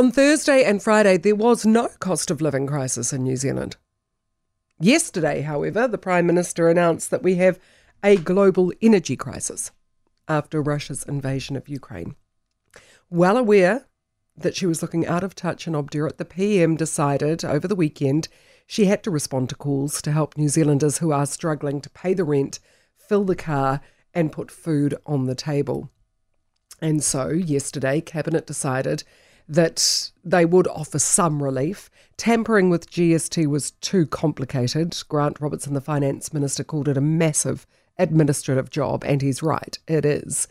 On Thursday and Friday, there was no cost of living crisis in New Zealand. Yesterday, however, the Prime Minister announced that we have a global energy crisis after Russia's invasion of Ukraine. Well aware that she was looking out of touch and obdurate, the PM decided over the weekend she had to respond to calls to help New Zealanders who are struggling to pay the rent, fill the car, and put food on the table. And so, yesterday, Cabinet decided that they would offer some relief. Tampering with GST was too complicated. Grant Robertson, the finance minister, called it a massive administrative job, and he's right, it is.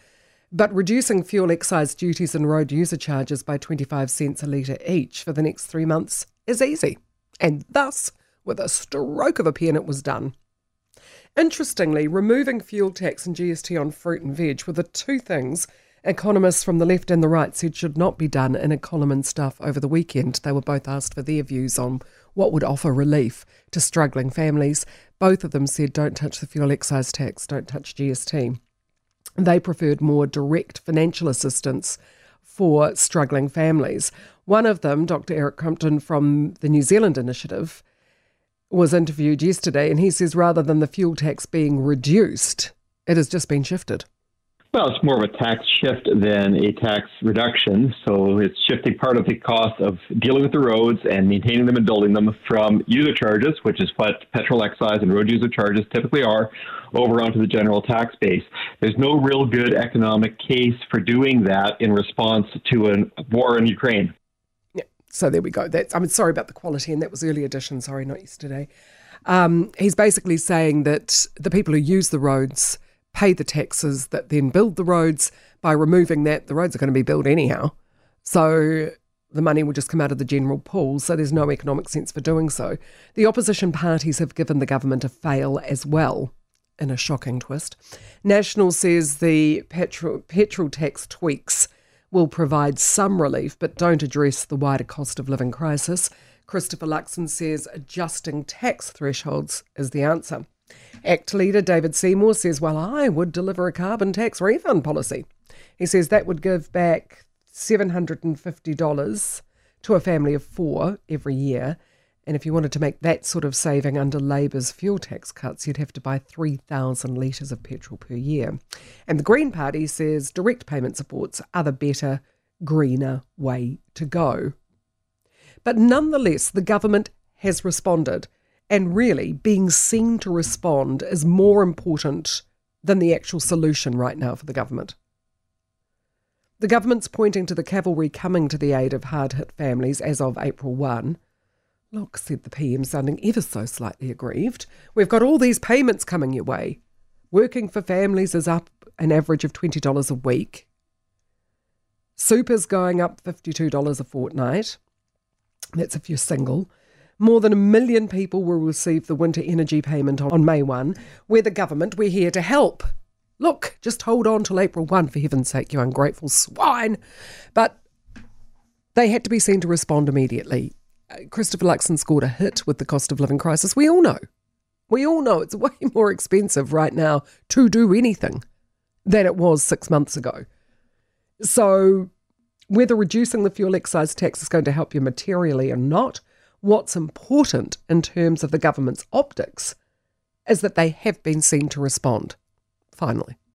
But reducing fuel excise duties and road user charges by 25 cents a litre each for the next three months is easy. And thus, with a stroke of a pen, it was done. Interestingly, removing fuel tax and GST on fruit and veg were the two things economists from the left and the right said should not be done in a column and stuff over the weekend. They were both asked for their views on what would offer relief to struggling families. Both of them said don't touch the fuel excise tax, don't touch GST. They preferred more direct financial assistance for struggling families. One of them, Dr. Eric Crampton from the New Zealand Initiative, was interviewed yesterday, and he says rather than the fuel tax being reduced, it has just been shifted. Well, it's more of a tax shift than a tax reduction. So it's shifting part of the cost of dealing with the roads and maintaining them and building them from user charges, which is what petrol excise and road user charges typically are, over onto the general tax base. There's no real good economic case for doing that in response to a war in Ukraine. Yeah, so there we go. That's, I'm sorry about the quality, and that was early edition. Sorry, not yesterday. Um, he's basically saying that the people who use the roads pay the taxes that then build the roads. By removing that, the roads are going to be built anyhow. So the money will just come out of the general pool, so there's no economic sense for doing so. The opposition parties have given the government a fail as well, in a shocking twist. National says the petrol, petrol tax tweaks will provide some relief, but don't address the wider cost of living crisis. Christopher Luxon says adjusting tax thresholds is the answer. ACT leader David Seymour says, Well, I would deliver a carbon tax refund policy. He says that would give back $750 to a family of four every year. And if you wanted to make that sort of saving under Labour's fuel tax cuts, you'd have to buy 3,000 litres of petrol per year. And the Green Party says direct payment supports are the better, greener way to go. But nonetheless, the government has responded and really, being seen to respond is more important than the actual solution right now for the government. The government's pointing to the cavalry coming to the aid of hard hit families as of April 1. Look, said the PM, sounding ever so slightly aggrieved, we've got all these payments coming your way. Working for families is up an average of $20 a week. Super's going up $52 a fortnight. That's if you're single. More than a million people will receive the winter energy payment on May 1. We're the government, we're here to help. Look, just hold on till April 1, for heaven's sake, you ungrateful swine. But they had to be seen to respond immediately. Uh, Christopher Luxon scored a hit with the cost of living crisis. We all know. We all know it's way more expensive right now to do anything than it was six months ago. So, whether reducing the fuel excise tax is going to help you materially or not, What's important in terms of the government's optics is that they have been seen to respond, finally.